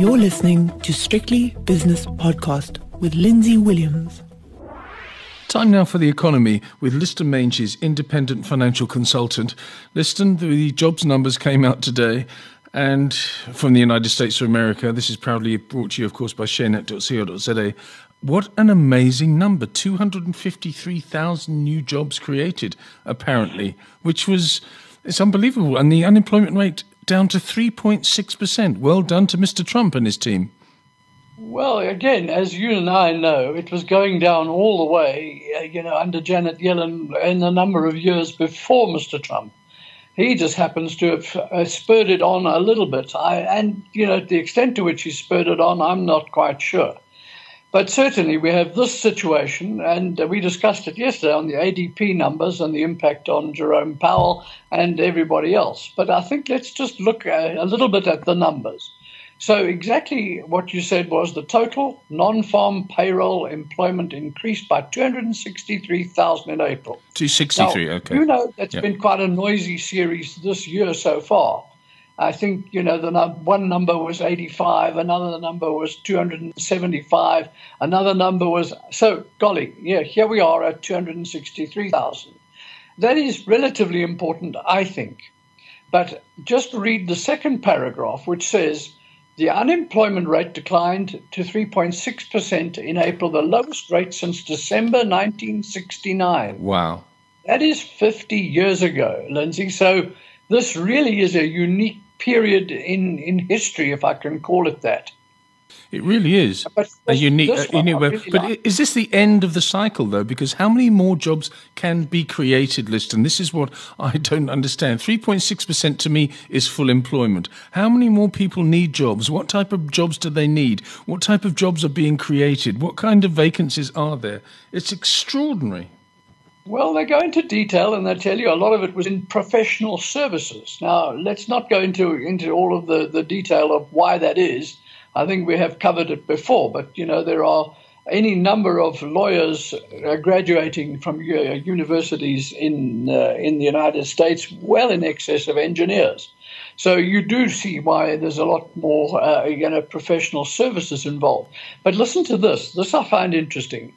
You're listening to Strictly Business Podcast with Lindsay Williams. Time now for the economy with Liston Meintjes, independent financial consultant. Liston, the jobs numbers came out today and from the United States of America. This is proudly brought to you, of course, by sharenet.co.za. What an amazing number 253,000 new jobs created, apparently, which was it's unbelievable. And the unemployment rate down to 3.6%. Well done to Mr. Trump and his team. Well, again, as you and I know, it was going down all the way, uh, you know, under Janet Yellen in a number of years before Mr. Trump. He just happens to have uh, spurred it on a little bit. I, and, you know, the extent to which he spurred it on, I'm not quite sure. But certainly we have this situation, and uh, we discussed it yesterday on the ADP numbers and the impact on Jerome Powell and everybody else. But I think let's just look uh, a, little bit at the numbers. So, exactly what you said was the total non farm payroll employment increased by 263,000 in April. 263, now, okay. You know, that's yep. been quite a noisy series this year so far. I think, you know, the one number was 85, another number was 275, another number was, so golly, yeah, here we are at 263,000. That is relatively important, I think. But just read the second paragraph, which says the unemployment rate declined to 3.6% in April, the lowest rate since December 1969. Wow. That is 50 years ago, Lindsay. So this really is a unique period in, in history, if I can call it that. It really is but a unique. Uh, unique really but like. is this the end of the cycle, though? Because how many more jobs can be created, Liston? This is what I don't understand. 3.6% to me is full employment. How many more people need jobs? What type of jobs do they need? What type of jobs are being created? What kind of vacancies are there? It's extraordinary. Well, they go into detail and they tell you a lot of it was in professional services. Now, let's not go into, into all of the, the detail of why that is. I think we have covered it before, but you know, there are any number of lawyers uh, graduating from uh, universities in, uh, in the United States, well in excess of engineers. So you do see why there's a lot more uh, you know, professional services involved. But listen to this. This I find interesting.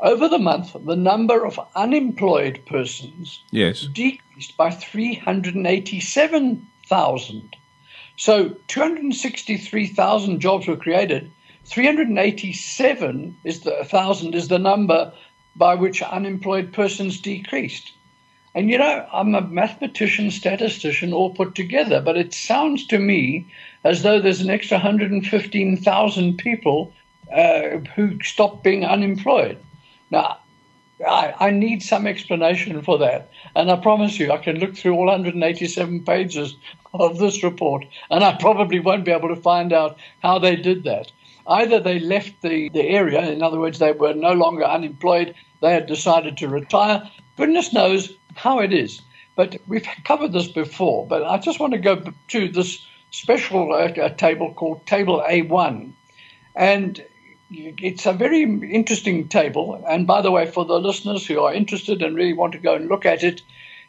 Over the month, the number of unemployed persons yes. decreased by 387,000. So 263,000 jobs were created. 387 is the thousand is the number by which unemployed persons decreased. And you know, I'm a mathematician, statistician, all put together, but it sounds to me as though there's an extra 115,000 people uh, who stopped being unemployed. Now, I, I, need some explanation for that. And I promise you, I can look through all 187 pages of this report, and I probably won't be able to find out how they did that. Either they left the, the area, in other words, they were no longer unemployed, they had decided to retire. Goodness knows how it is. But we've covered this before, but I just want to go to this special uh, table called Table A1. And it's a very interesting table. And by the way, for the listeners who are interested and really want to go and look at it,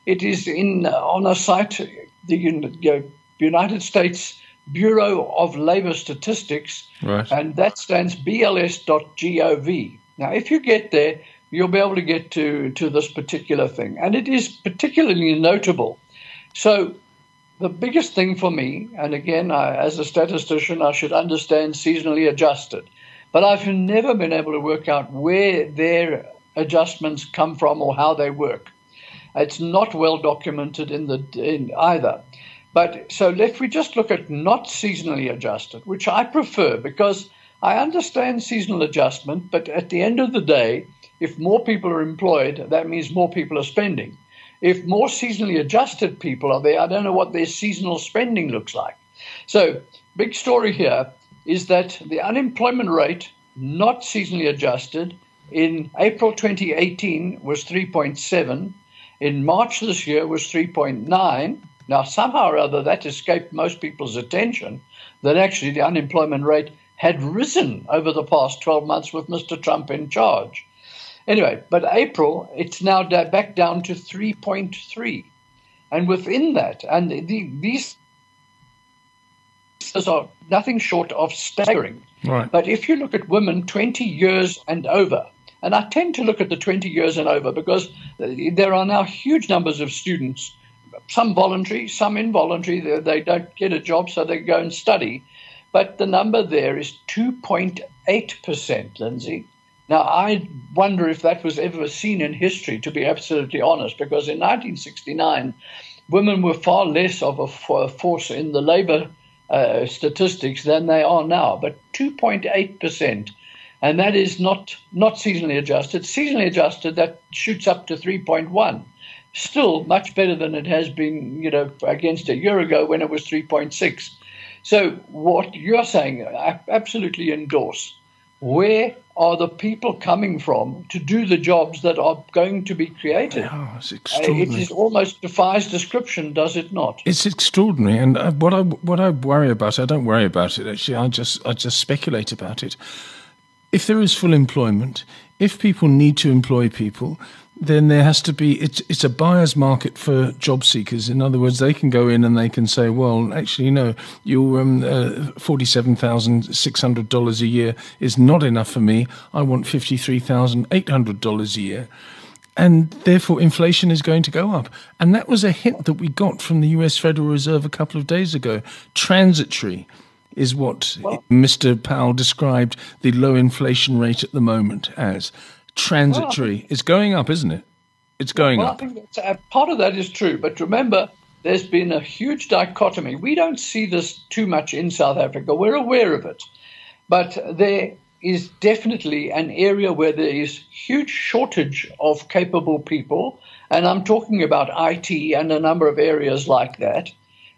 it is in uh, on a site, the United States Bureau of Labor Statistics, right. and that stands BLS.gov. Now, if you get there, you'll be able to get to, to this particular thing. And it is particularly notable. So, the biggest thing for me, and again, I, as a statistician, I should understand seasonally adjusted. But I've never been able to work out where their adjustments come from or how they work. It's not well documented in the in either. But so if we just look at not seasonally adjusted, which I prefer because I understand seasonal adjustment, but at the end of the day, if more people are employed, that means more people are spending. If more seasonally adjusted people are there, I don't know what their seasonal spending looks like. So, big story here is that the unemployment rate, not seasonally adjusted, in April 2018 was 3.7. In March this year was 3.9. Now, somehow or other, that escaped most people's attention that actually the unemployment rate had risen over the past 12 months with Mr. Trump in charge. Anyway, but April, it's now back down to 3.3. And within that, and the, these statistics are nothing short of staggering. Right. But if you look at women 20 years and over, and I tend to look at the 20 years and over because there are now huge numbers of students, some voluntary, some involuntary. They, they don't get a job, so they go and study. But the number there is 2.8%, Lindsay. Now, I wonder if that was ever seen in history, to be absolutely honest, because in 1969, women were far less of a force in the labor uh, statistics than they are now, but 2.8%. And that is not, not seasonally adjusted. Seasonally adjusted, that shoots up to 3.1. Still much better than it has been, you know, against a year ago when it was 3.6. So what you're saying, I absolutely endorse. Where are the people coming from to do the jobs that are going to be created? Oh, it's Uh, extraordinary. It is almost defies description, does it not? It's extraordinary, and uh, what I what I worry about, I don't worry about it. Actually, I just I just speculate about it. If there is full employment, if people need to employ people, then there has to be it's it's a buyer's market for job seekers. In other words, they can go in and they can say, well, actually, no, your um, uh, forty seven thousand six hundred dollars a year is not enough for me. I want fifty three thousand eight hundred dollars a year and therefore inflation is going to go up. And that was a hint that we got from the US Federal Reserve a couple of days ago. Transitory is what Mr. Powell described the low inflation rate at the moment as. Transitory. It's going up, isn't it? It's going Well, I up. think that's, uh, part of that is true, but remember, there's been a huge dichotomy. We don't see this too much in South Africa. We're aware of it, but there is definitely an area where there is huge shortage of capable people, and I'm talking about IT and a number of areas like that.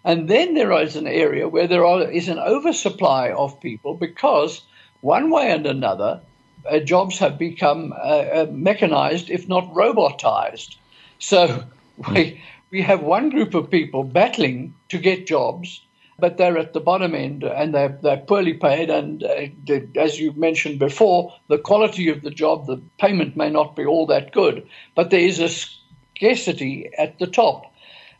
And then there is an area where there are, is an oversupply of people because, one way and another, uh, jobs have become uh, uh, mechanized, if not robotized. So we, we have one group of people battling to get jobs, but they're at the bottom end and they're, they're poorly paid. And uh, as you mentioned before, the quality of the job, the payment may not be all that good, but there is a scarcity at the top.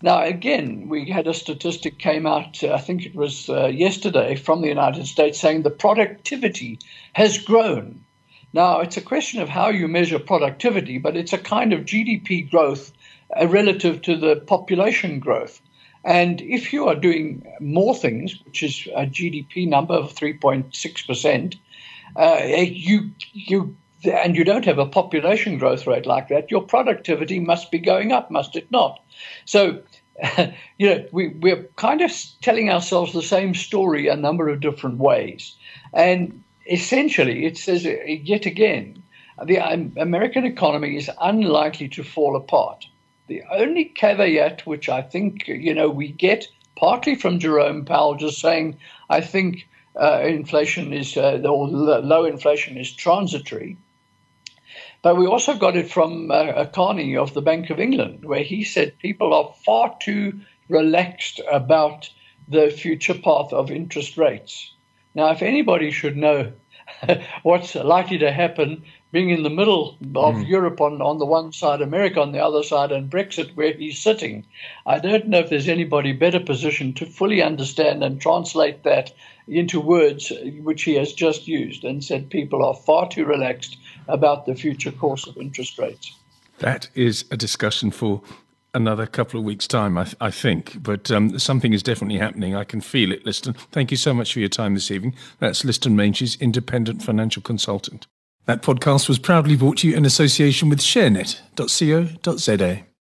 Now, again, we had a statistic came out, uh, I think it was uh, yesterday, from the United States saying the productivity has grown. Now, it's a question of how you measure productivity, but it's a kind of GDP growth uh, relative to the population growth. And if you are doing more things, which is a GDP number of 3.6%, uh, you, you, and you don't have a population growth rate like that, your productivity must be going up, must it not? So, you know, we, we're kind of telling ourselves the same story a number of different ways. And essentially, it says yet again, the um, American economy is unlikely to fall apart. The only caveat, which I think you know we get partly from Jerome Powell, just saying, I think uh, inflation is uh, or low inflation is transitory. But we also got it from uh, Carney of the Bank of England, where he said people are far too relaxed about the future path of interest rates. Now, if anybody should know what's likely to happen, being in the middle of mm. Europe on, on the one side, America on the other side, and Brexit where he's sitting, I don't know if there's anybody better positioned to fully understand and translate that into words which he has just used and said people are far too relaxed about the future course of interest rates. That is a discussion for another couple of weeks' time, I, th- I think. But um, something is definitely happening. I can feel it, Liston. Thank you so much for your time this evening. That's Liston Meintjes, independent financial consultant. That podcast was proudly brought to you in association with ShareNet.co.za.